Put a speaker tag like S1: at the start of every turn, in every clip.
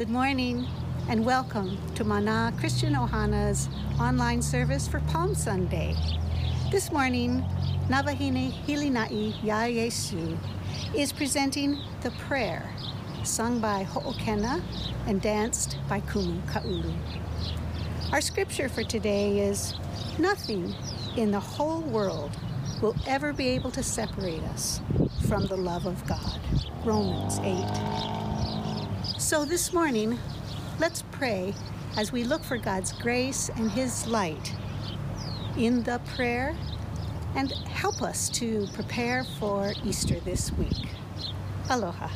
S1: Good morning and welcome to Mana Christian Ohana's online service for Palm Sunday. This morning, Navahine Hilinai Ya Yesu is presenting the prayer sung by Ho'okena and danced by Kumu Ka'ulu. Our scripture for today is Nothing in the whole world will ever be able to separate us from the love of God. Romans 8. So this morning, let's pray as we look for God's grace and His light in the prayer and help us to prepare for Easter this week. Aloha.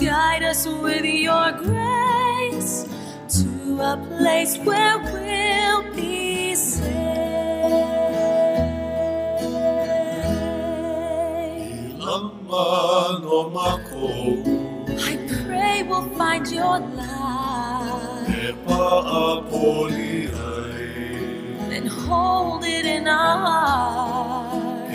S2: Guide us with your grace to a place where we'll be safe. I pray we'll find your light and hold it in our hearts.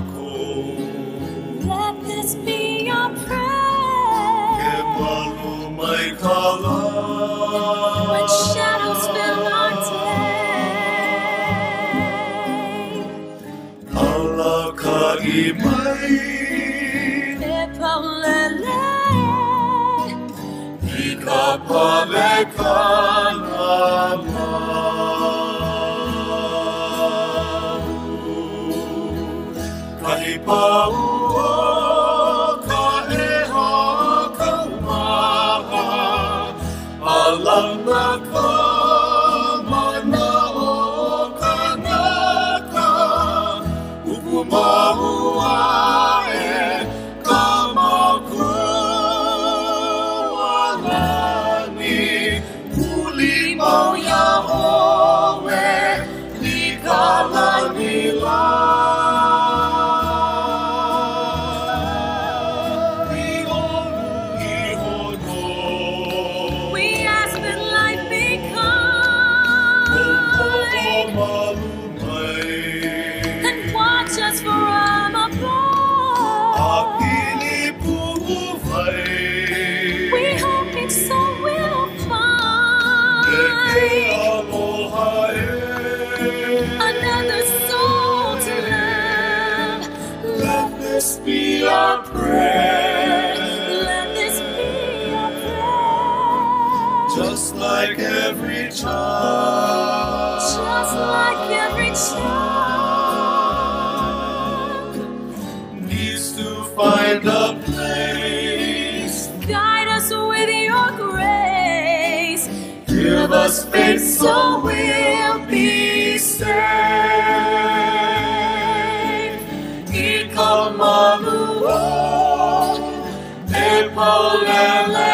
S3: Oh
S2: So we'll
S3: be safe. Ikamanuo, Epolele,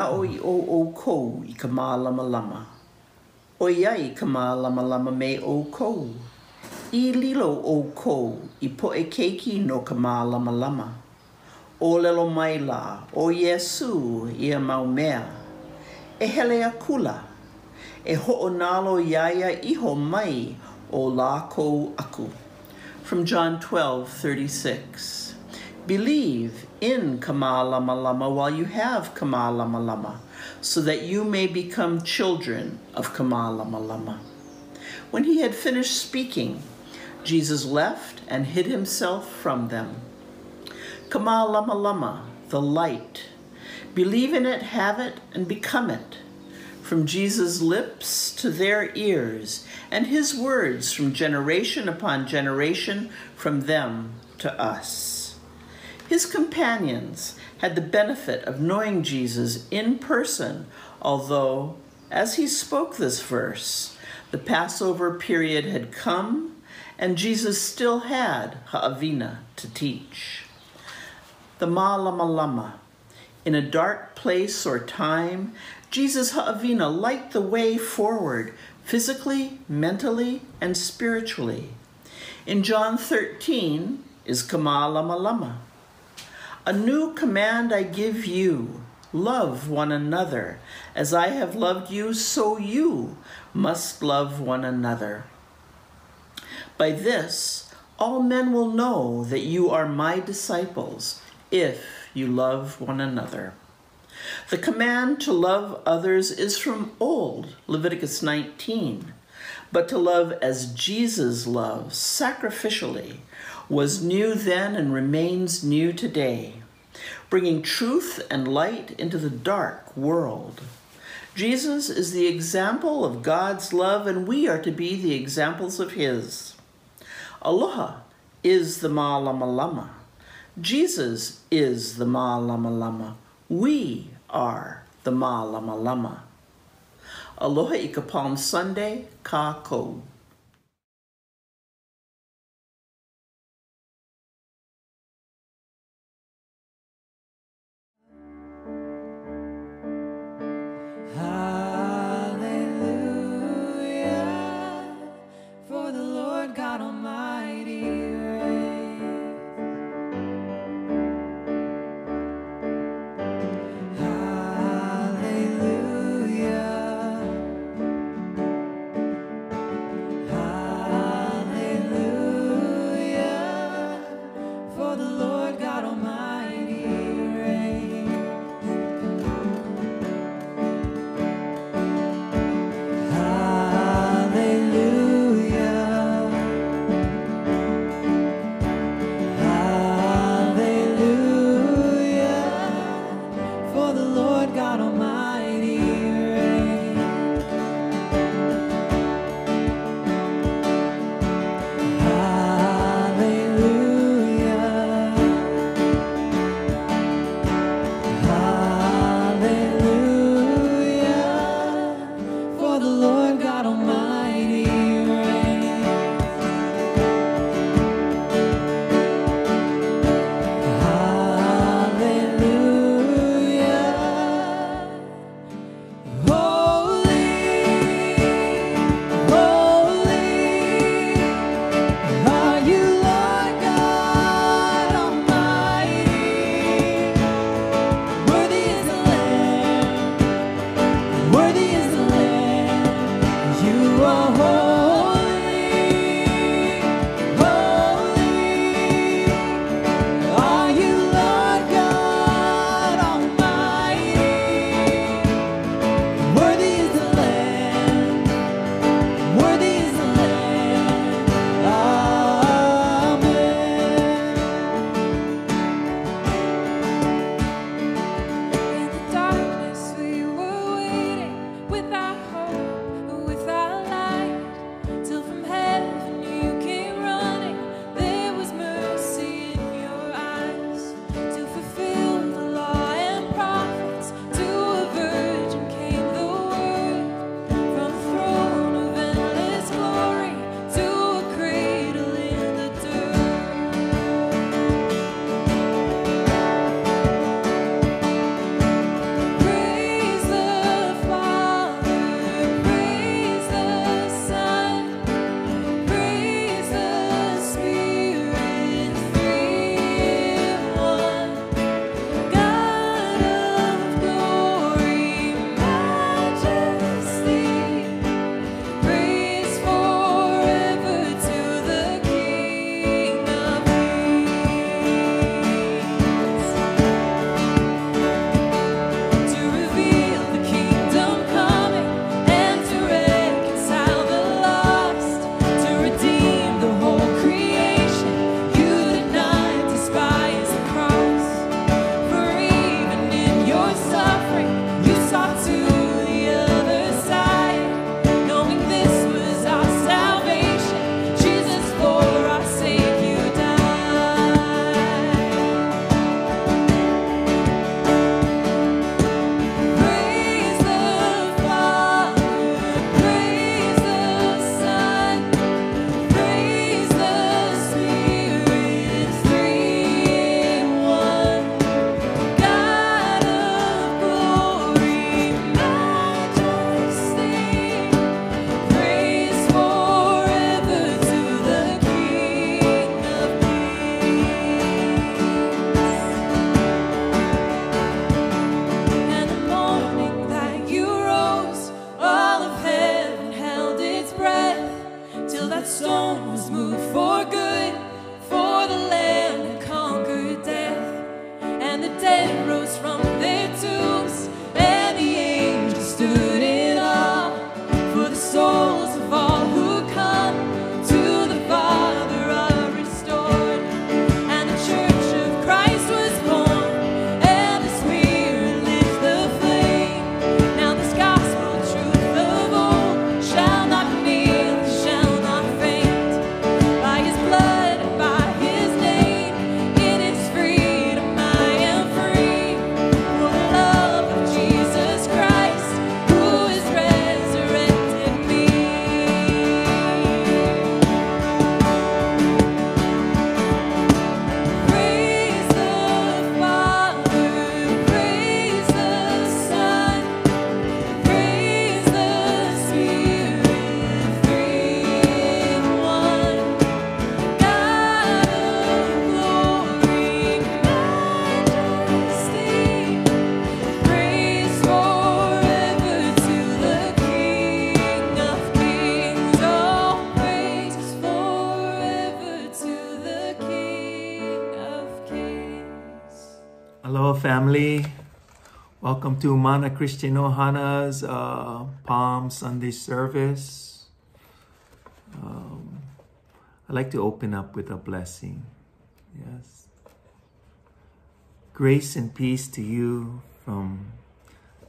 S4: E manao i o o kou i ka mā lama lama. O iai ka mā lama lama me o kou. I lilo o kou i po e keiki no ka mā lama lama. O lelo mai la, o Yesu i a mau mea. E hele a kula. E ho o nalo iaia iho mai o la kou aku. From John 12, 36. Believe in Kama Lama while you have Kama Lama so that you may become children of Kama Lama. When he had finished speaking, Jesus left and hid himself from them. Kama Lama Lama, the light. Believe in it, have it, and become it. From Jesus' lips to their ears, and his words from generation upon generation, from them to us. His companions had the benefit of knowing Jesus in person, although, as he spoke this verse, the Passover period had come and Jesus still had Ha'avina to teach. The Ma'alama Lama. In a dark place or time, Jesus Ha'avina light the way forward, physically, mentally, and spiritually. In John 13 is Kama Lama Lama. A new command I give you love one another. As I have loved you, so you must love one another. By this, all men will know that you are my disciples if you love one another. The command to love others is from old, Leviticus 19. But to love as Jesus loves, sacrificially, was new then and remains new today, bringing truth and light into the dark world. Jesus is the example of God's love, and we are to be the examples of His. Aloha is the Ma Lama Lama. Jesus is the Ma Lama Lama. We are the Ma Lama Lama. Aloha i ka Palm Sunday, ka kou.
S5: Family. Welcome to Mana Christian Ohana's uh, Palm Sunday service. Um, I'd like to open up with a blessing. Yes. Grace and peace to you from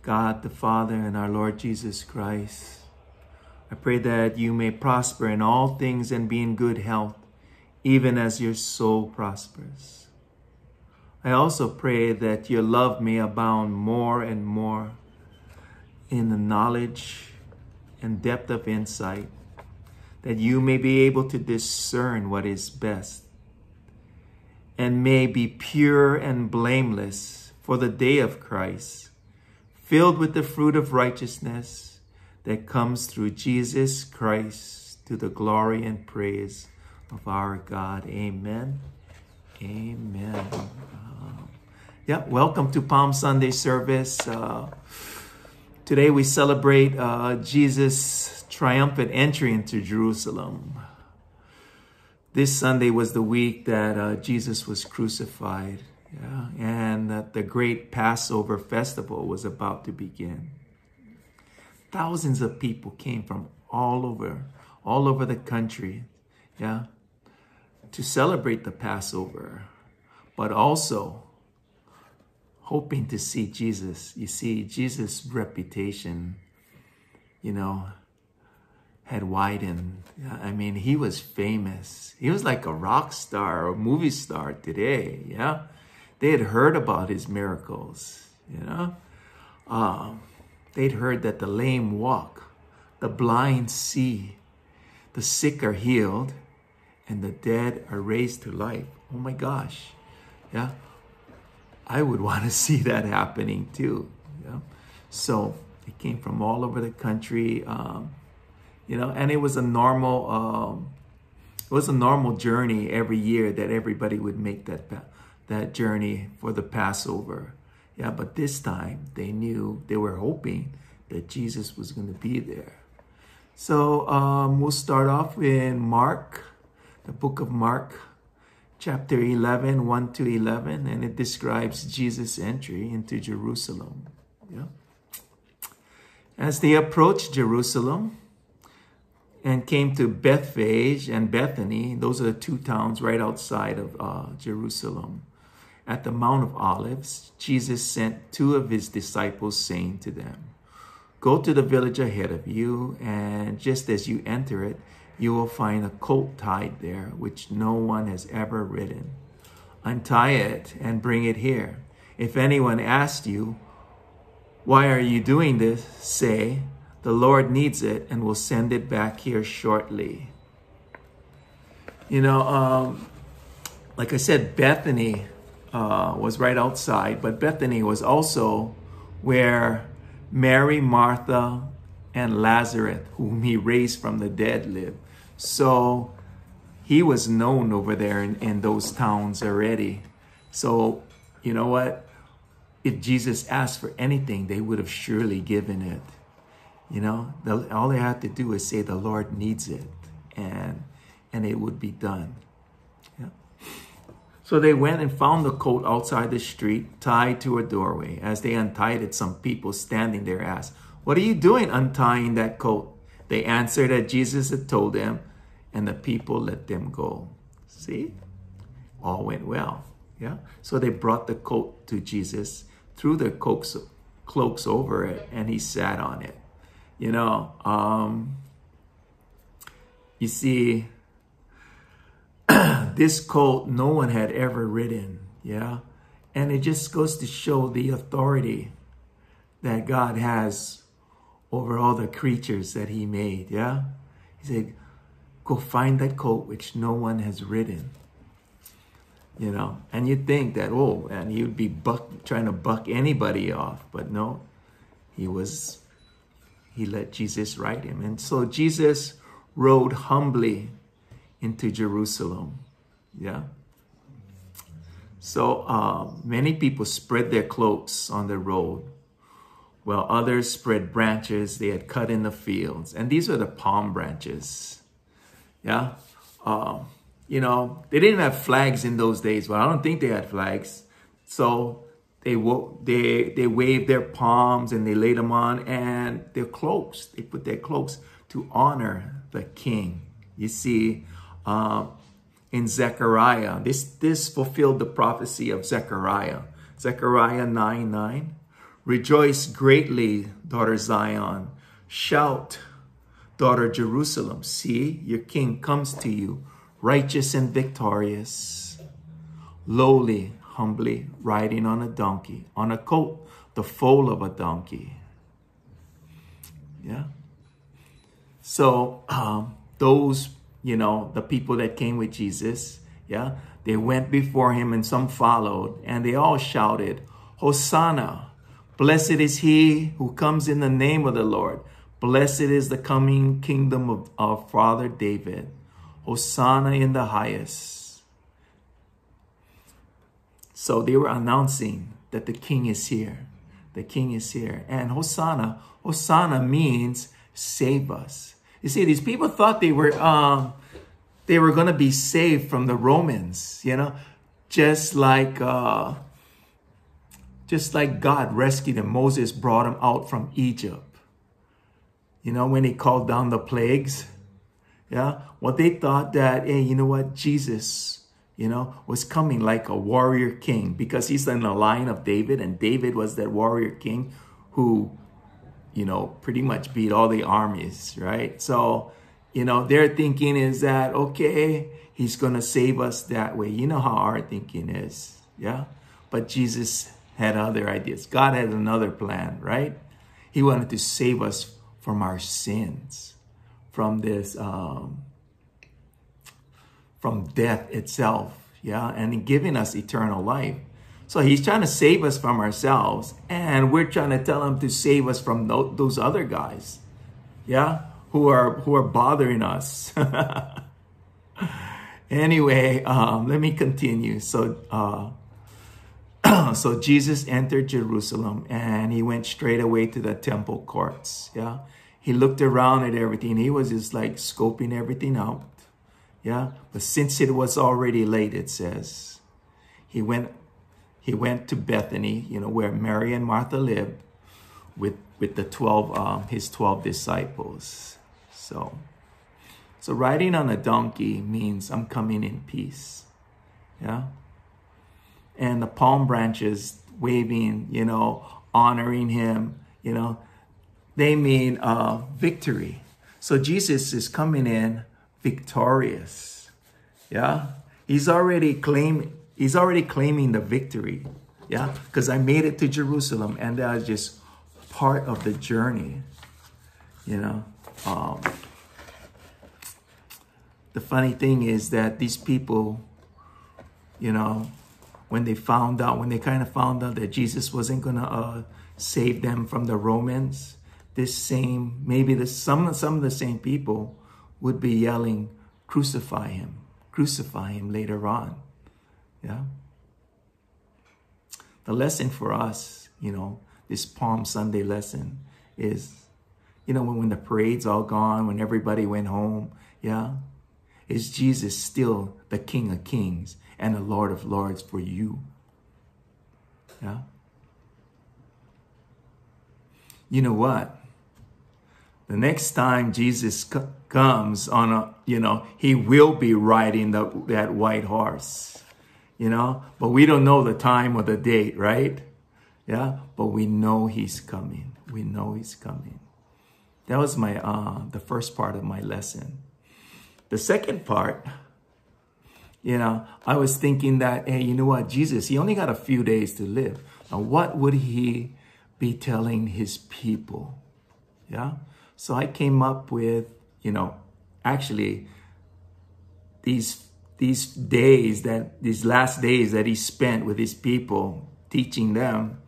S5: God the Father and our Lord Jesus Christ. I pray that you may prosper in all things and be in good health, even as your soul prospers. I also pray that your love may abound more and more in the knowledge and depth of insight, that you may be able to discern what is best, and may be pure and blameless for the day of Christ, filled with the fruit of righteousness that comes through Jesus Christ to the glory and praise of our God. Amen. Amen. Yeah, welcome to Palm Sunday service. Uh, today we celebrate uh, Jesus' triumphant entry into Jerusalem. This Sunday was the week that uh, Jesus was crucified, yeah, and that the great Passover festival was about to begin. Thousands of people came from all over, all over the country, yeah, to celebrate the Passover, but also hoping to see Jesus. You see, Jesus' reputation, you know, had widened. I mean, he was famous. He was like a rock star or movie star today, yeah? They had heard about his miracles, you know? Um, they'd heard that the lame walk, the blind see, the sick are healed, and the dead are raised to life. Oh my gosh, yeah? I would want to see that happening too. Know? So it came from all over the country, um, you know, and it was a normal, um, it was a normal journey every year that everybody would make that that journey for the Passover. Yeah, but this time they knew they were hoping that Jesus was going to be there. So um, we'll start off in Mark, the book of Mark, chapter 11, 1 to 11, and it describes Jesus' entry into Jerusalem. Yeah. As they approached Jerusalem and came to Bethphage and Bethany, those are the two towns right outside of uh, Jerusalem, at the Mount of Olives, Jesus sent two of his disciples, saying to them, Go to the village ahead of you, and just as you enter it, you will find a colt tied there, which no one has ever ridden. Untie it and bring it here. If anyone asks you, Why are you doing this? say, The Lord needs it and will send it back here shortly. You know, um, like I said, Bethany uh, was right outside, but Bethany was also where Mary, Martha, and Lazarus, whom he raised from the dead, lived. So he was known over there in, in those towns already. So, you know what? If Jesus asked for anything, they would have surely given it. You know, the, all they had to do is say the Lord needs it, and and it would be done. Yeah. So they went and found the coat outside the street, tied to a doorway. As they untied it, some people standing there asked, "What are you doing untying that coat?" They answered that Jesus had told them and the people let them go. See? All went well. Yeah? So they brought the coat to Jesus, threw their cloaks, cloaks over it, and he sat on it. You know, um, you see, this coat no one had ever ridden. Yeah? And it just goes to show the authority that God has over all the creatures that he made. Yeah? He said, Go find that coat which no one has ridden. You know, and you'd think that, oh, and he would be buck, trying to buck anybody off. But no, he was, he let Jesus ride him. And so Jesus rode humbly into Jerusalem. Yeah. So uh, many people spread their cloaks on the road, while others spread branches they had cut in the fields. And these are the palm branches. Yeah. Um, you know, they didn't have flags in those days. Well, I don't think they had flags. So they they they waved their palms and they laid them on and their cloaks. They put their cloaks to honor the king. You see, uh, in Zechariah, this this fulfilled the prophecy of Zechariah. Zechariah 9 9. Rejoice greatly, daughter Zion. Shout, daughter Jerusalem. See, your king comes to you, righteous and victorious, lowly humbly riding on a donkey, on a coat, the foal of a donkey. Yeah. So um, those, you know, the people that came with Jesus, yeah, they went before him and some followed, and they all shouted, Hosanna! Blessed is he who comes in the name of the Lord. Blessed is the coming kingdom of our father David. Hosanna in the highest. So they were announcing that the king is here. The king is here. And Hosanna, Hosanna means save us. You see, these people thought they were um, they were going to be saved from the Romans, you know, just like uh, just like God rescued them. Moses brought them out from Egypt. You know, when he called down the plagues, yeah, well, they thought that, hey, you know what, Jesus you know, was coming like a warrior king because he's in the line of David, and David was that warrior king who, you know, pretty much beat all the armies, right? So, you know, their thinking is that, okay, he's going to save us that way. You know how our thinking is, yeah? But Jesus had other ideas. God had another plan, right? He wanted to save us from our sins, from this um, from death itself, yeah, and giving us eternal life. So he's trying to save us from ourselves, and we're trying to tell him to save us from those other guys, yeah, who are who are bothering us. anyway, um, let me continue. So, uh, so Jesus entered Jerusalem, and he went straight away to the temple courts. Yeah, he looked around at everything. He was just like scoping everything out. Yeah, but since it was already late, it says, he went he went to Bethany, you know, where Mary and Martha lived with with the 12 um, his 12 disciples. So so riding on a donkey means I'm coming in peace. Yeah? And the palm branches waving, you know, honoring him, you know, they mean uh, victory. So Jesus is coming in victorious. Yeah. He's already claim he's already claiming the victory. Yeah. Because I made it to Jerusalem and that was just part of the journey. You know. Um, the funny thing is that these people, you know, when they found out, when they kind of found out that Jesus wasn't going to uh, save them from the Romans, this same, maybe the, some, some of the same people would be yelling, crucify him, crucify him later on. Yeah. The lesson for us, you know, this Palm Sunday lesson is, you know, when, when the parade's all gone, when everybody went home, yeah, is Jesus still the King of Kings and the Lord of Lords for you? Yeah. You know what? The next time Jesus comes on a, you know, he will be riding the, that white horse, you know, but we don't know the time or the date, right? Yeah, but we know he's coming. We know he's coming. That was my, uh, the first part of my lesson. The second part, you know, I was thinking that, hey, you know what, Jesus, he only got a few days to live. Now, what would he be telling his people? Yeah. So I came up with, you know, actually these these days that these last days that he spent with his people teaching them,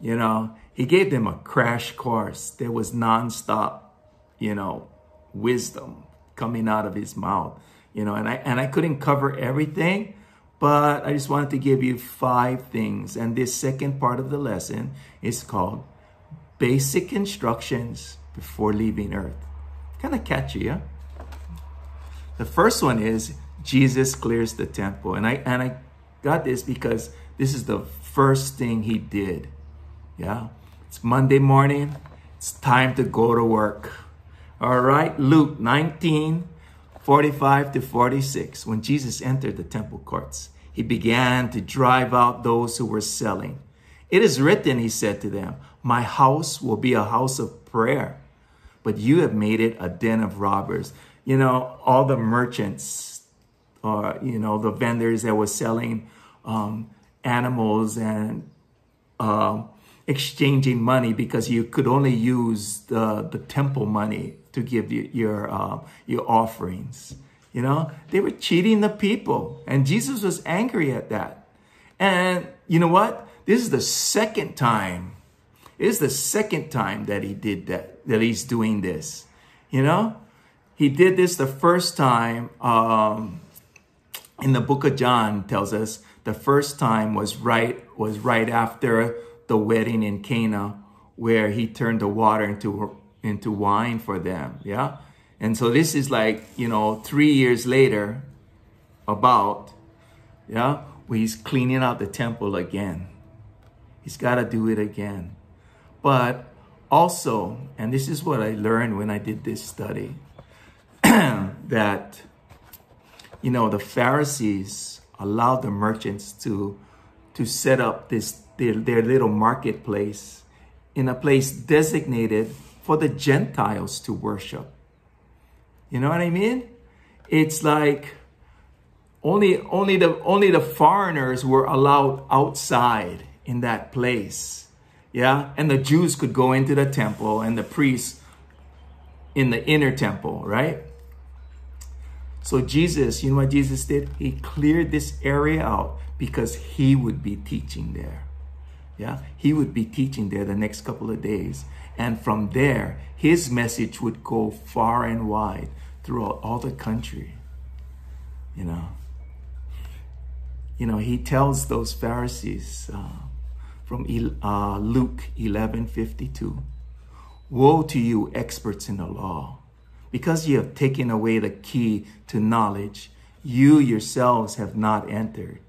S5: you know, he gave them a crash course. There was nonstop, you know, wisdom coming out of his mouth. You know, and I and I couldn't cover everything, but I just wanted to give you five things. And this second part of the lesson is called basic instructions before leaving earth. Kind of catchy, yeah? The first one is Jesus clears the temple. And I and I got this because This is the first thing he did. Yeah. It's Monday morning. It's time to go to work. All right. Luke 19, 45 to 46. When Jesus entered the temple courts, he began to drive out those who were selling. It is written, he said to them, My house will be a house of prayer, but you have made it a den of robbers. You know, all the merchants, or, you know, the vendors that were selling um, animals and uh, exchanging money because you could only use the, the temple money to give you your, uh, your offerings. You know, they were cheating the people, and Jesus was angry at that. And you know what? This is the second time. It is the second time that he did that, that he's doing this. You know, he did this the first time um, in the book of John tells us the first time was right was right after the wedding in Cana, where he turned the water into into wine for them. Yeah, and so this is like you know three years later, about yeah, where he's cleaning out the temple again. He's got to do it again, but also, and this is what I learned when I did this study, that you know the Pharisees allowed the merchants to to set up this their, their little marketplace in a place designated for the Gentiles to worship. You know what I mean? It's like only only the only the foreigners were allowed outside in that place. Yeah? And the Jews could go into the temple and the priests in the inner temple, right? So Jesus, you know what Jesus did? He cleared this area out because he would be teaching there. Yeah, he would be teaching there the next couple of days. And from there, his message would go far and wide throughout all the country. You know, you know, he tells those Pharisees uh, from uh, Luke 11 52 Woe to you, experts in the law! Because you have taken away the key to knowledge, you yourselves have not entered,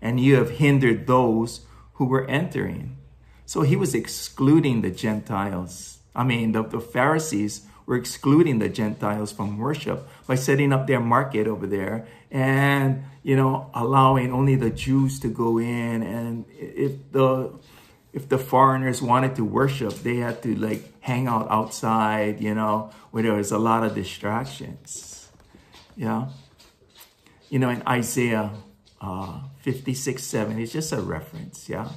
S5: and you have hindered those who were entering. So he was excluding the Gentiles. I mean, the, the Pharisees were excluding the Gentiles from worship by setting up their market over there and, you know, allowing only the Jews to go in. And if the if the foreigners wanted to worship, they had to like hang out outside, you know, where there was a lot of distractions. Yeah. You know, in Isaiah uh, 56 7, it's just a reference. Yeah.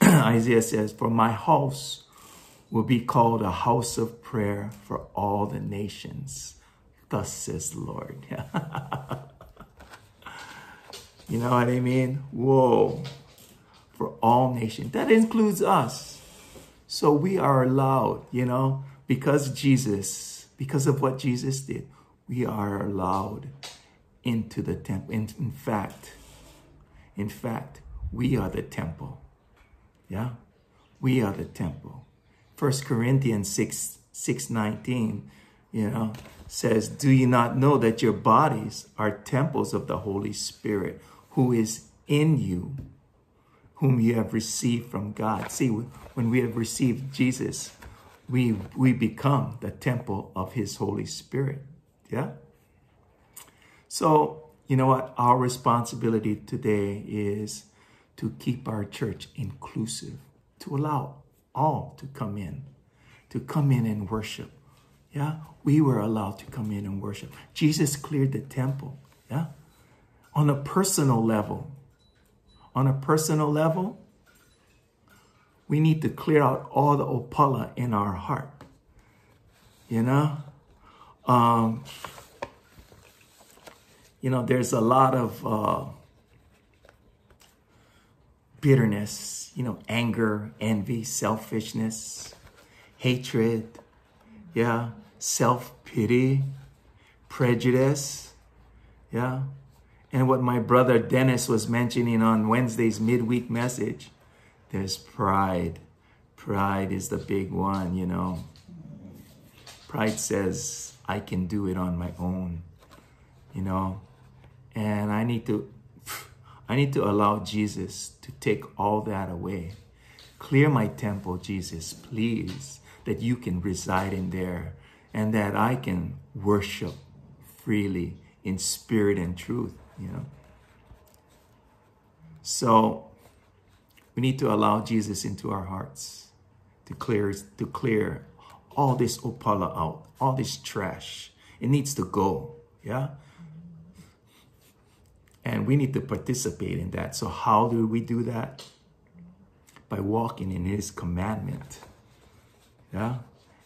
S5: Isaiah says, For my house will be called a house of prayer for all the nations. Thus says the Lord. you know what I mean? Whoa for all nations. That includes us. So we are allowed, you know, because Jesus, because of what Jesus did, we are allowed into the temple. In, in fact, in fact, we are the temple. Yeah? We are the temple. First Corinthians 6, 6 19, you know, says, Do you not know that your bodies are temples of the Holy Spirit who is in you? whom you have received from God. See, when we have received Jesus, we, we become the temple of his Holy Spirit. Yeah? So, you know what? Our responsibility today is to keep our church inclusive, to allow all to come in, to come in and worship. Yeah? We were allowed to come in and worship. Jesus cleared the temple. Yeah? On a personal level, on a personal level, we need to clear out all the opala in our heart. You know? Um, you know, there's a lot of uh, bitterness, you know, anger, envy, selfishness, hatred, yeah, self pity, prejudice, yeah, and what my brother Dennis was mentioning on Wednesday's midweek message, there's pride. Pride is the big one, you know. Pride says, I can do it on my own, you know. And I need to, I need to allow Jesus to take all that away. Clear my temple, Jesus, please, that you can reside in there and that I can worship freely in spirit and truth, you know. So we need to allow Jesus into our hearts to clear to clear all this opala out, all this trash. It needs to go, yeah? And we need to participate in that. So how do we do that? By walking in his commandment. Yeah?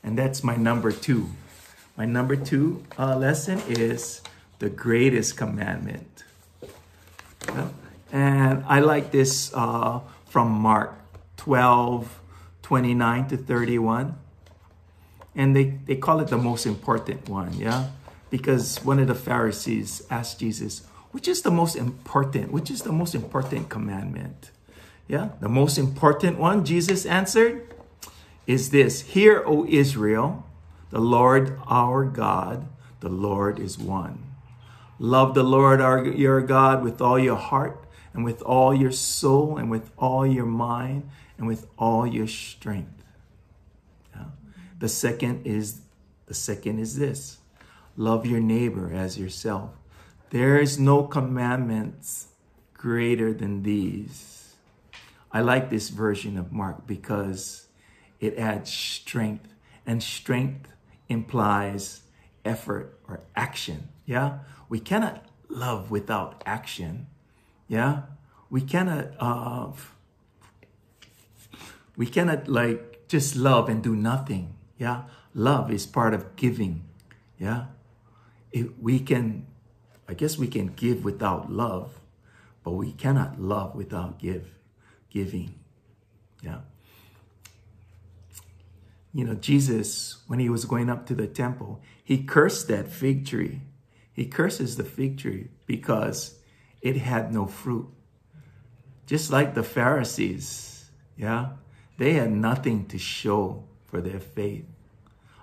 S5: And that's my number two. My number two uh, lesson is the greatest commandment. Yeah? And I like this uh, from Mark 12, 29 to 31. And they, they call it the most important one, yeah? Because one of the Pharisees asked Jesus, which is the most important? Which is the most important commandment? Yeah, the most important one, Jesus answered, is this Hear, O Israel, the Lord our God, the Lord is one. Love the Lord our, your God with all your heart and with all your soul and with all your mind and with all your strength. Yeah. The second is the second is this. Love your neighbor as yourself. There is no commandments greater than these. I like this version of Mark because it adds strength, and strength implies effort or action. Yeah? We cannot love without action. Yeah? We cannot uh, we cannot like just love and do nothing. Yeah? Love is part of giving. Yeah? If we can I guess we can give without love, but we cannot love without give, giving. Yeah. You know, Jesus, when he was going up to the temple, he cursed that fig tree. He curses the fig tree because it had no fruit. Just like the Pharisees, yeah, they had nothing to show for their faith.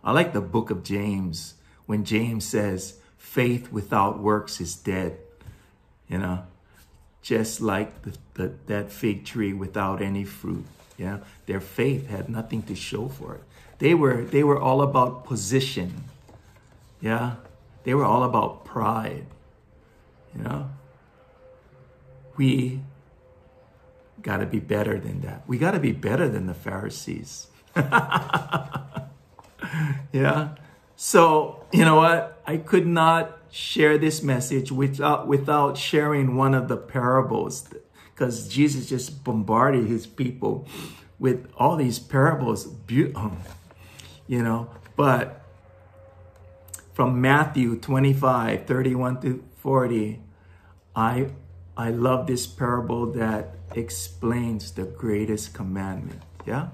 S5: I like the book of James when James says, faith without works is dead. You know, just like the, the, that fig tree without any fruit. Yeah, their faith had nothing to show for it. They were they were all about position. Yeah, they were all about pride. You know, we got to be better than that. We got to be better than the Pharisees. yeah. So, you know what? I could not share this message without without sharing one of the parables because Jesus just bombarded his people with all these parables, um, you know, but from Matthew 25, 31 to 40, I I love this parable that explains the greatest commandment. Yeah.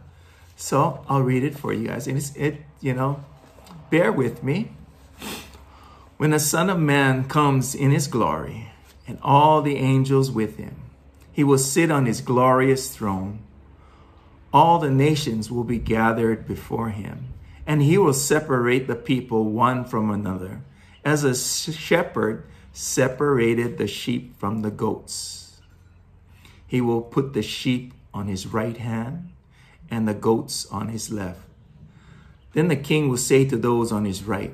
S5: So I'll read it for you guys. And it's it, you know, bear with me. When the Son of Man comes in his glory and all the angels with him, he will sit on his glorious throne. All the nations will be gathered before him, and he will separate the people one from another, as a shepherd separated the sheep from the goats. He will put the sheep on his right hand and the goats on his left. Then the king will say to those on his right,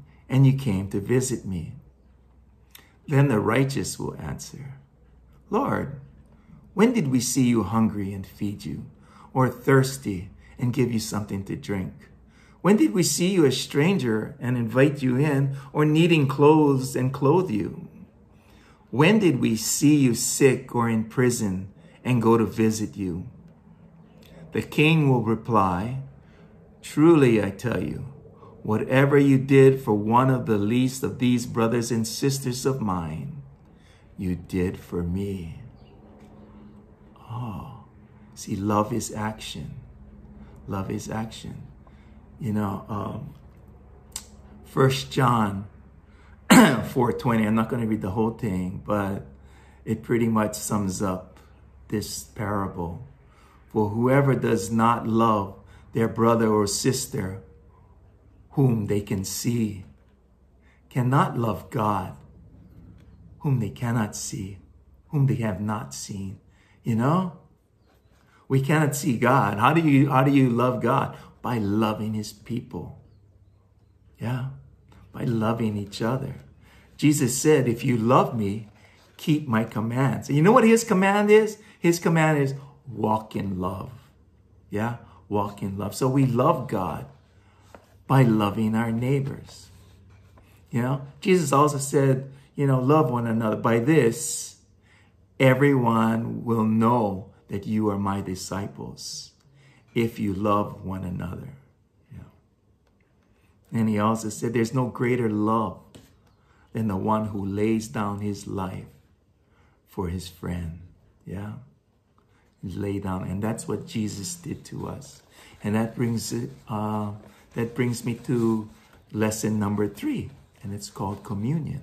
S5: and you came to visit me. Then the righteous will answer, Lord, when did we see you hungry and feed you, or thirsty and give you something to drink? When did we see you a stranger and invite you in, or needing clothes and clothe you? When did we see you sick or in prison and go to visit you? The king will reply, Truly I tell you, Whatever you did for one of the least of these brothers and sisters of mine, you did for me. Oh, see, love is action. Love is action. You know, um, First John 4:20. I'm not going to read the whole thing, but it pretty much sums up this parable. For whoever does not love their brother or sister whom they can see cannot love God whom they cannot see, whom they have not seen. You know? We cannot see God. How do you how do you love God? By loving his people. Yeah. By loving each other. Jesus said, if you love me, keep my commands. And you know what his command is? His command is walk in love. Yeah? Walk in love. So we love God by loving our neighbors. You know, Jesus also said, you know, love one another. By this, everyone will know that you are my disciples if you love one another. And he also said, there's no greater love than the one who lays down his life for his friend. Yeah. Lay down. And that's what Jesus did to us. And that brings it, uh, that brings me to lesson number three, and it's called communion.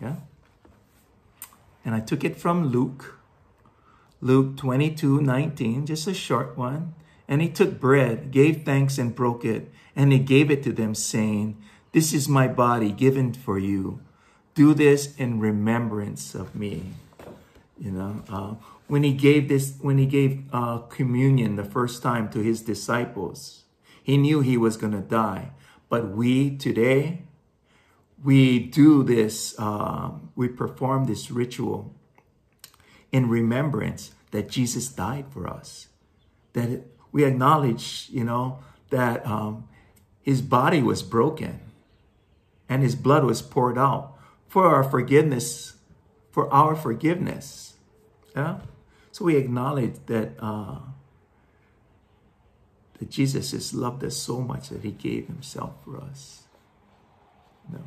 S5: Yeah? And I took it from Luke, Luke 22 19, just a short one. And he took bread, gave thanks, and broke it. And he gave it to them, saying, This is my body given for you. Do this in remembrance of me. You know, uh, when he gave this, when he gave uh, communion the first time to his disciples, he knew he was going to die. But we today, we do this, um, we perform this ritual in remembrance that Jesus died for us. That we acknowledge, you know, that um, his body was broken and his blood was poured out for our forgiveness, for our forgiveness. Yeah? So we acknowledge that uh, that Jesus has loved us so much that he gave himself for us. Know?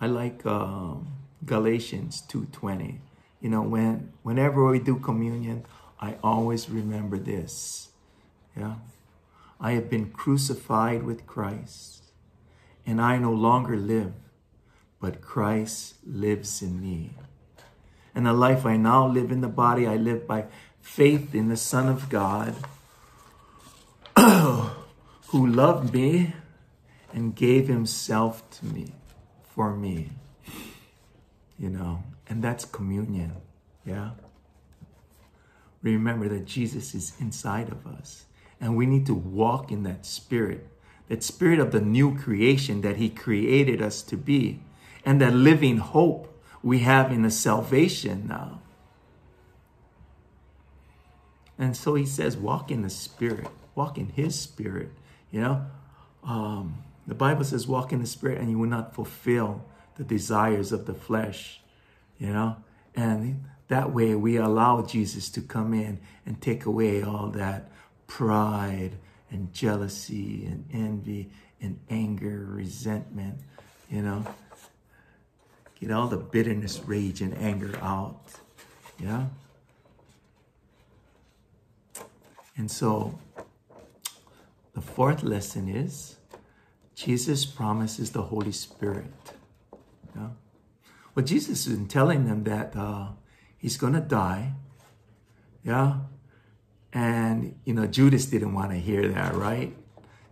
S5: I like um, Galatians 2.20. You know, when whenever we do communion, I always remember this. Yeah. I have been crucified with Christ, and I no longer live, but Christ lives in me. And the life I now live in the body, I live by faith in the Son of God, who loved me and gave himself to me for me. You know, and that's communion. Yeah. Remember that Jesus is inside of us. And we need to walk in that spirit, that spirit of the new creation that he created us to be, and that living hope we have in the salvation now. And so he says, walk in the spirit, walk in his spirit. You know, um, the Bible says, walk in the Spirit and you will not fulfill the desires of the flesh, you know? And that way we allow Jesus to come in and take away all that pride and jealousy and envy and anger, resentment, you know? Get all the bitterness, rage, and anger out, yeah? And so the fourth lesson is Jesus promises the Holy Spirit. Yeah? Well, Jesus is telling them that uh, he's going to die. Yeah. And, you know, Judas didn't want to hear that, right?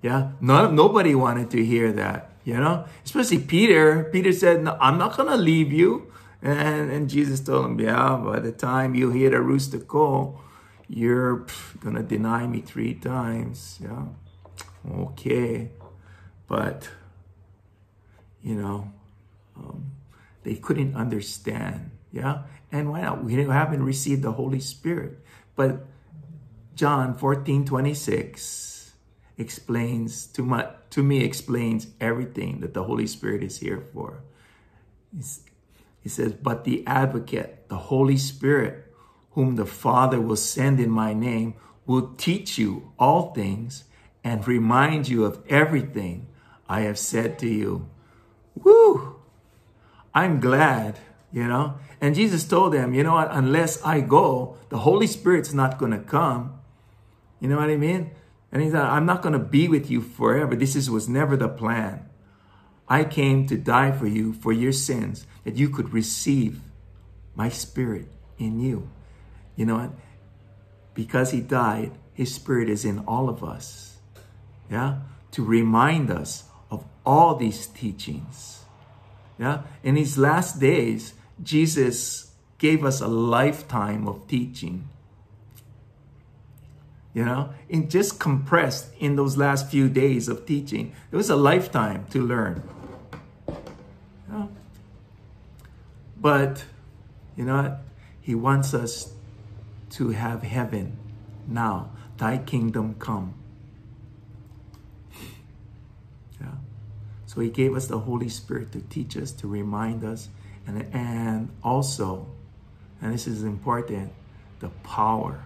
S5: Yeah. No, nobody wanted to hear that, you know, especially Peter. Peter said, no, I'm not going to leave you. And, and Jesus told him, yeah, by the time you hear the rooster call, you're going to deny me three times. Yeah. Okay. But, you know, um, they couldn't understand. Yeah. And why not? We haven't received the Holy Spirit. But John 14 26 explains to, my, to me, explains everything that the Holy Spirit is here for. he says, But the advocate, the Holy Spirit, whom the Father will send in my name, will teach you all things and remind you of everything I have said to you. Woo! I'm glad you know? And Jesus told them, you know what, unless I go, the Holy Spirit's not going to come. You know what I mean? And he said, I'm not going to be with you forever. This is, was never the plan. I came to die for you, for your sins, that you could receive my spirit in you. You know what? Because he died, his spirit is in all of us. Yeah? To remind us of all these teachings. Yeah? In his last days, Jesus gave us a lifetime of teaching. You know, in just compressed in those last few days of teaching, it was a lifetime to learn. Know? But, you know what? He wants us to have heaven now. Thy kingdom come. Yeah. So he gave us the Holy Spirit to teach us, to remind us, and, and also, and this is important, the power.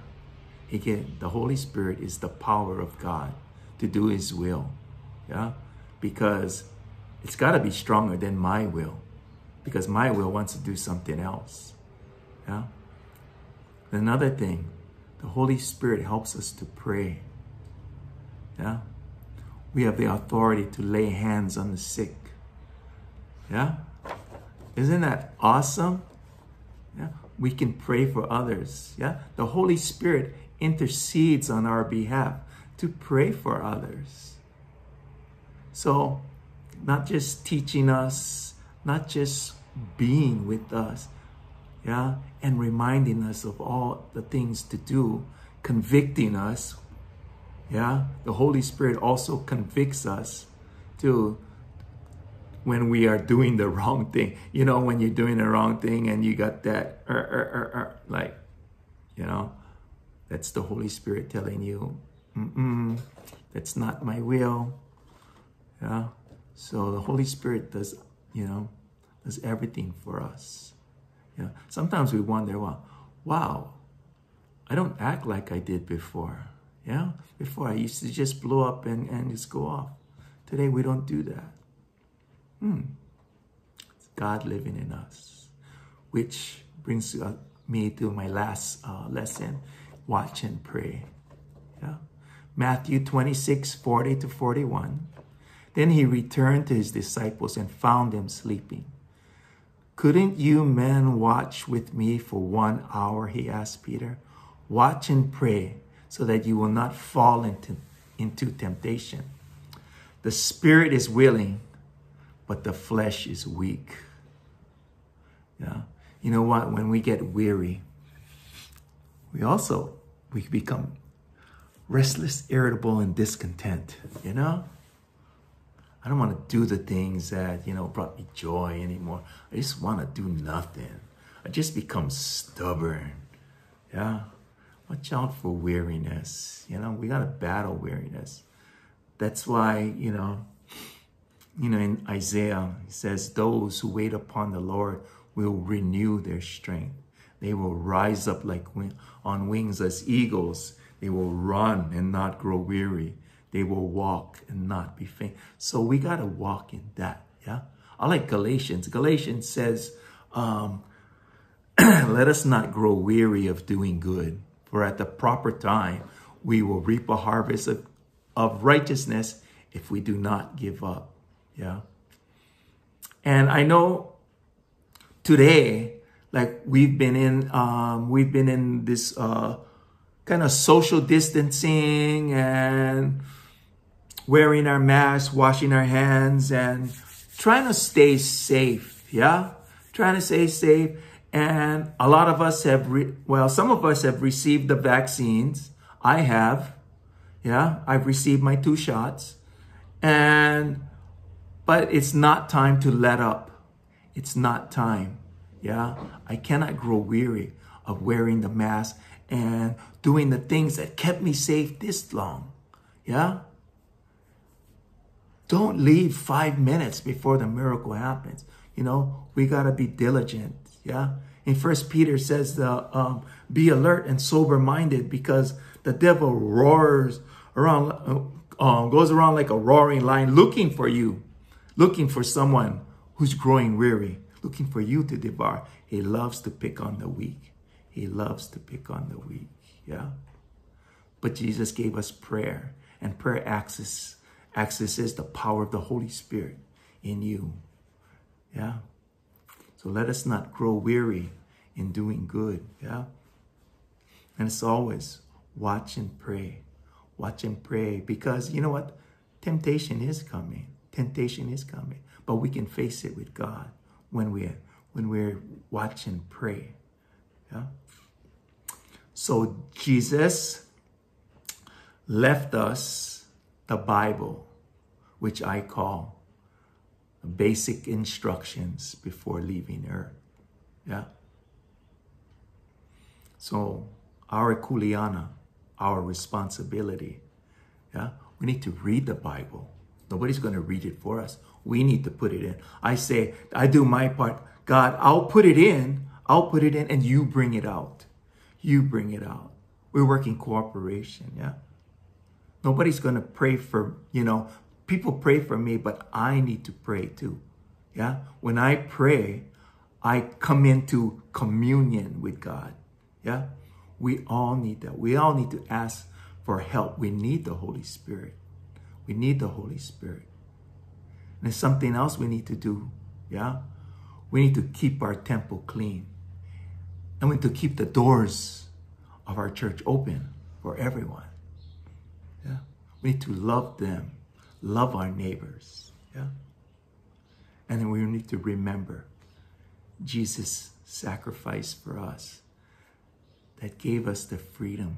S5: Again, the Holy Spirit is the power of God to do his will. Yeah? Because it's got to be stronger than my will. Because my will wants to do something else. Yeah? Another thing, the Holy Spirit helps us to pray. Yeah? We have the authority to lay hands on the sick. Yeah? Isn't that awesome? Yeah. We can pray for others. Yeah. The Holy Spirit intercedes on our behalf to pray for others. So, not just teaching us, not just being with us, yeah, and reminding us of all the things to do, convicting us, yeah. The Holy Spirit also convicts us to when we are doing the wrong thing. You know, when you're doing the wrong thing and you got that, er, er, er, like, you know, that's the Holy Spirit telling you, Mm-mm, that's not my will. Yeah. So the Holy Spirit does, you know, does everything for us. Yeah. Sometimes we wonder, well, wow, I don't act like I did before. Yeah. Before I used to just blow up and, and just go off. Today we don't do that. Hmm. It's God living in us. Which brings uh, me to my last uh, lesson watch and pray. Yeah. Matthew 26 40 to 41. Then he returned to his disciples and found them sleeping. Couldn't you men watch with me for one hour? He asked Peter. Watch and pray so that you will not fall into, into temptation. The spirit is willing, but the flesh is weak. Yeah. You know what? When we get weary, we also we become restless, irritable, and discontent, you know? I don't want to do the things that, you know, brought me joy anymore. I just want to do nothing. I just become stubborn. Yeah. Watch out for weariness. You know, we got to battle weariness. That's why, you know, you know, in Isaiah, says, Those who wait upon the Lord will renew their strength. They will rise up like on wings as eagles. They will run and not grow weary. They will walk and not be faint. So we got to walk in that. Yeah. I like Galatians. Galatians says, um, let us not grow weary of doing good, for at the proper time we will reap a harvest of, of righteousness if we do not give up. Yeah. And I know today, like we've been in, um, we've been in this uh, kind of social distancing and wearing our masks, washing our hands, and trying to stay safe. Yeah, trying to stay safe. And a lot of us have, re- well, some of us have received the vaccines. I have. Yeah, I've received my two shots. And but it's not time to let up. It's not time. Yeah. I cannot grow weary of wearing the mask and doing the things that kept me safe this long. Yeah. Don't leave five minutes before the miracle happens. You know, we got to be diligent. Yeah. In First Peter says, the, um, be alert and sober minded because the devil roars around, uh, um, goes around like a roaring lion looking for you looking for someone who's growing weary, looking for you to devour. He loves to pick on the weak. He loves to pick on the weak. Yeah. But Jesus gave us prayer, and prayer access accesses the power of the Holy Spirit in you. Yeah. So let us not grow weary in doing good. Yeah. And it's always watch and pray. Watch and pray because you know what? Temptation is coming. Temptation is coming. But we can face it with God when we're when we're watch and pray. Yeah. So Jesus left us the Bible, which I call basic instructions before leaving earth. Yeah. So our kuleana, our responsibility. Yeah. We need to read the Bible. Nobody's going to read it for us. We need to put it in. I say, I do my part. God, I'll put it in. I'll put it in and you bring it out. You bring it out. We're working cooperation. Yeah. Nobody's going to pray for, you know, people pray for me, but I need to pray too. Yeah. When I pray, I come into communion with God. Yeah. We all need that. We all need to ask for help. We need the Holy Spirit. We need the Holy Spirit. And there's something else we need to do. Yeah. We need to keep our temple clean. And we need to keep the doors of our church open for everyone. Yeah. We need to love them, love our neighbors. Yeah. And then we need to remember Jesus' sacrifice for us that gave us the freedom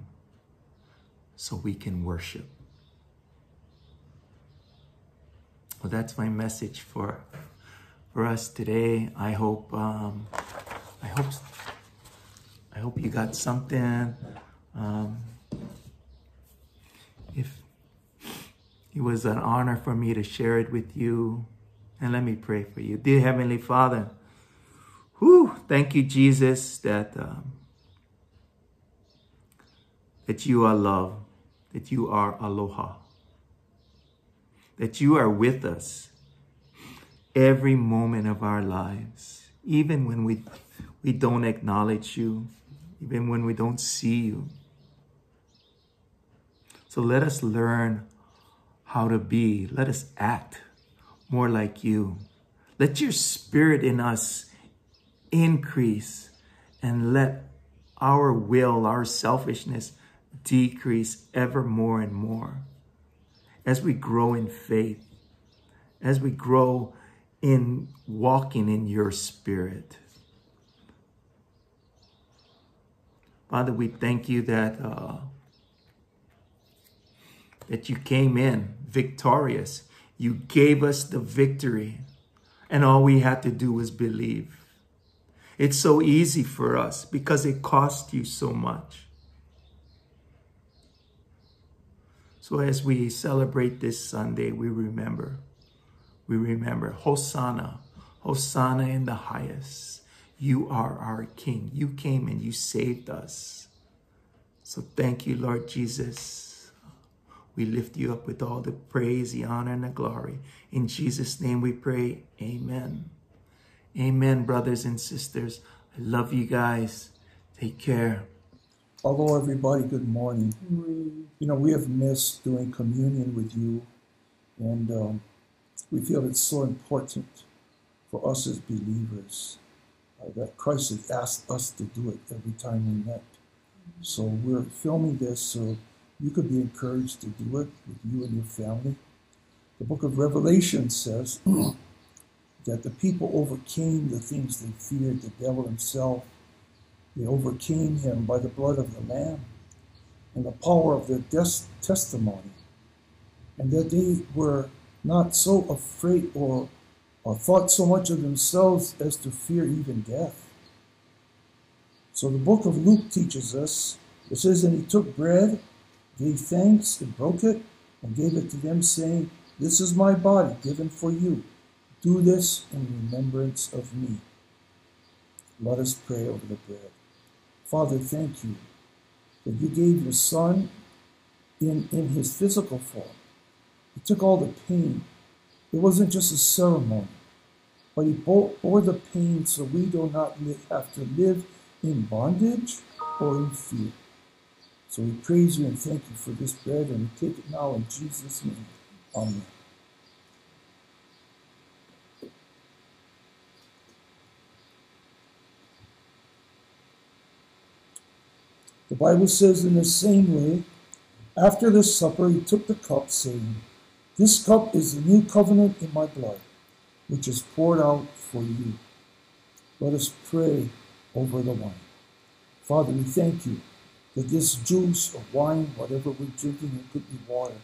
S5: so we can worship. Well, that's my message for for us today. I hope um, I hope I hope you got something. Um, it was an honor for me to share it with you, and let me pray for you, dear Heavenly Father. Whew, thank you, Jesus, that um, that you are love, that you are aloha, that you are with us every moment of our lives, even when we, we don't acknowledge you, even when we don't see you. So let us learn how to be, let us act more like you. Let your spirit in us increase and let our will, our selfishness, decrease ever more and more as we grow in faith, as we grow in walking in your spirit. Father, we thank you that uh, that you came in victorious. You gave us the victory, and all we had to do was believe. It's so easy for us because it cost you so much. So as we celebrate this Sunday, we remember, we remember, Hosanna, Hosanna in the highest. You are our King. You came and you saved us. So thank you, Lord Jesus. We lift you up with all the praise, the honor, and the glory. In Jesus' name we pray. Amen. Amen, brothers and sisters. I love you guys. Take care.
S6: Hello, everybody. Good morning. You know, we have missed doing communion with you, and um, we feel it's so important for us as believers uh, that Christ has asked us to do it every time we met. So we're filming this so you could be encouraged to do it with you and your family. The book of Revelation says that the people overcame the things they feared, the devil himself they overcame him by the blood of the Lamb and the power of their des- testimony, and that they were not so afraid or, or thought so much of themselves as to fear even death. So the book of Luke teaches us, it says, And he took bread, gave thanks, and broke it, and gave it to them, saying, This is my body given for you. Do this in remembrance of me. Let us pray over the bread. Father, thank you that you gave your son in, in his physical form. He took all the pain. It wasn't just a ceremony. but he bore, bore the pain so we do not li- have to live in bondage or in fear. So we praise you and thank you for this bread, and we take it now in Jesus' name. Amen. The Bible says, in the same way, after the supper, he took the cup, saying, This cup is the new covenant in my blood, which is poured out for you. Let us pray over the wine. Father, we thank you that this juice or wine, whatever we're drinking, it could be water,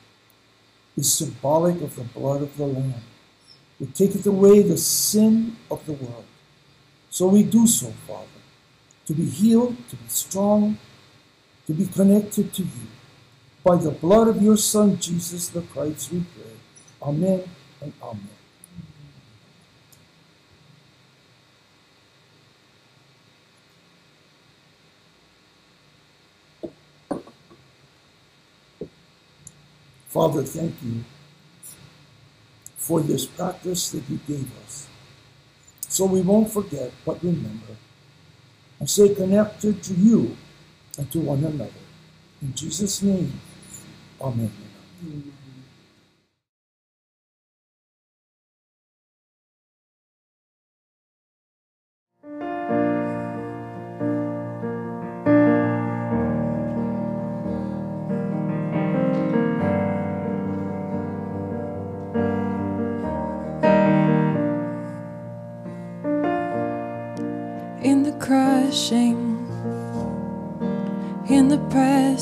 S6: is symbolic of the blood of the Lamb. It taketh away the sin of the world. So we do so, Father, to be healed, to be strong, to be connected to you. By the blood of your Son, Jesus the Christ, we pray. Amen and amen. Father, thank you for this practice that you gave us. So we won't forget, but remember, and stay connected to you and to one another. In Jesus' name, Amen.
S7: in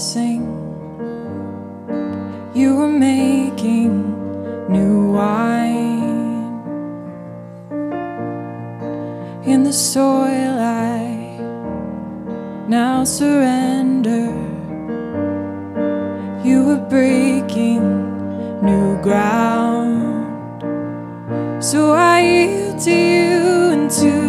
S7: pressing, you were making new wine. In the soil, I now surrender. You were breaking new ground. So I yield to you and to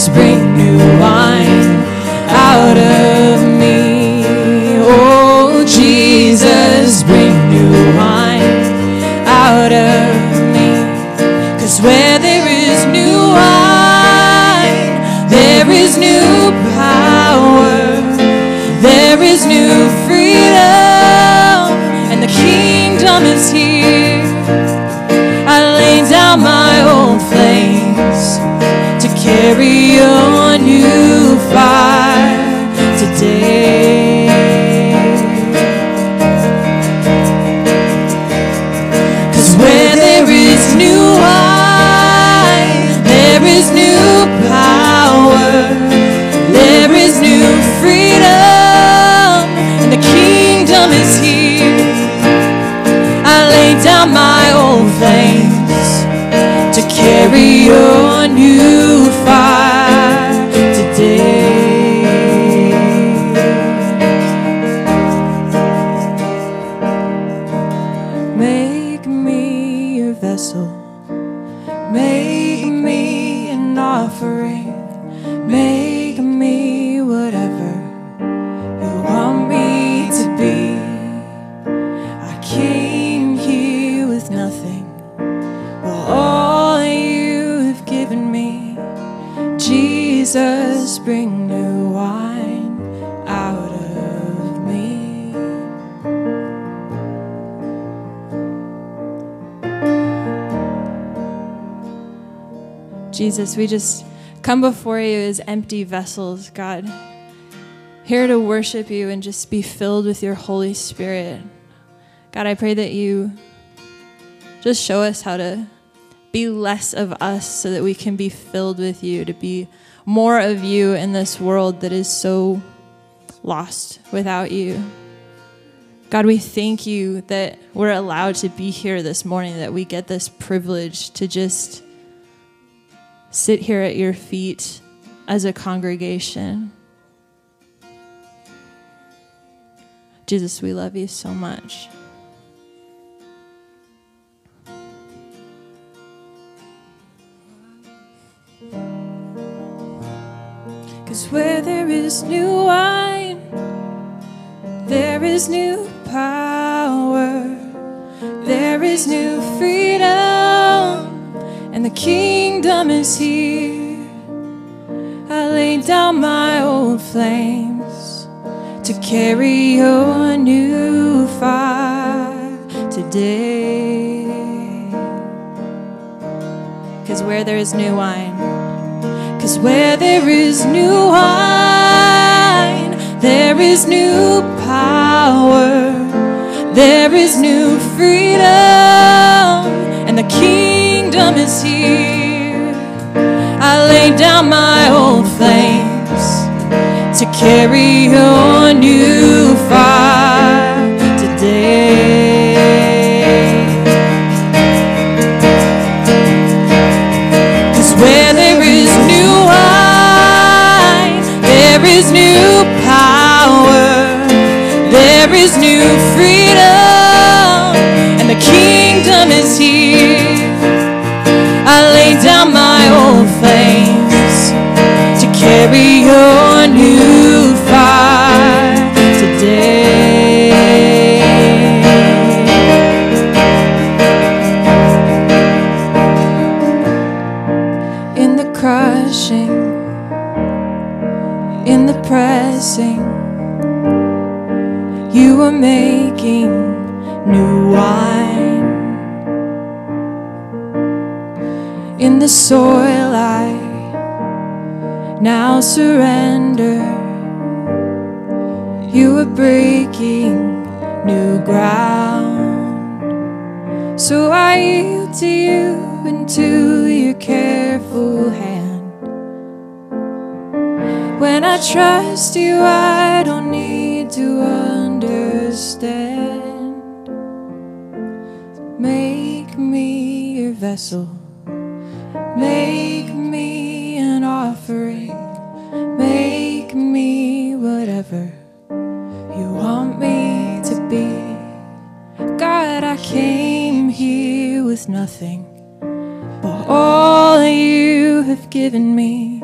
S7: Jesus, bring new wine you. Jesus, we just come before you as empty vessels, God, here to worship you and just be filled with your Holy Spirit. God, I pray that you just show us how to be less of us so that we can be filled with you, to be more of you in this world that is so lost without you. God, we thank you that we're allowed to be here this morning, that we get this privilege to just sit here at your feet as a congregation. Jesus, we love you so much. Cause where there is new wine, there is new power, there is new freedom, and the kingdom is here. I lay down my old flames to carry your new fire today. Cause where there is new wine, Cause where there is new wine, there is new power, there is new freedom, and the kingdom is here. I lay down my old flames to carry your new fire today. Cause where there is new wine, there is new power, there is new freedom, and the kingdom is here. Flames to carry your new fire today. in the crushing, in the pressing, you are making new wine. In the soil, surrender. You are breaking new ground. So I yield to you and to your careful hand. When I trust you, I don't need to understand. Make me your vessel, make came here with nothing but all you have given me.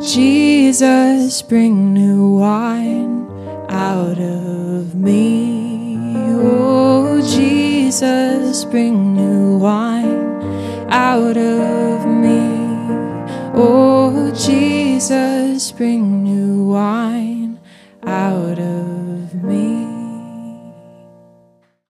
S7: Jesus, bring new wine out of me. Oh, Jesus, bring new wine out of me. Oh, Jesus, bring new wine out of me.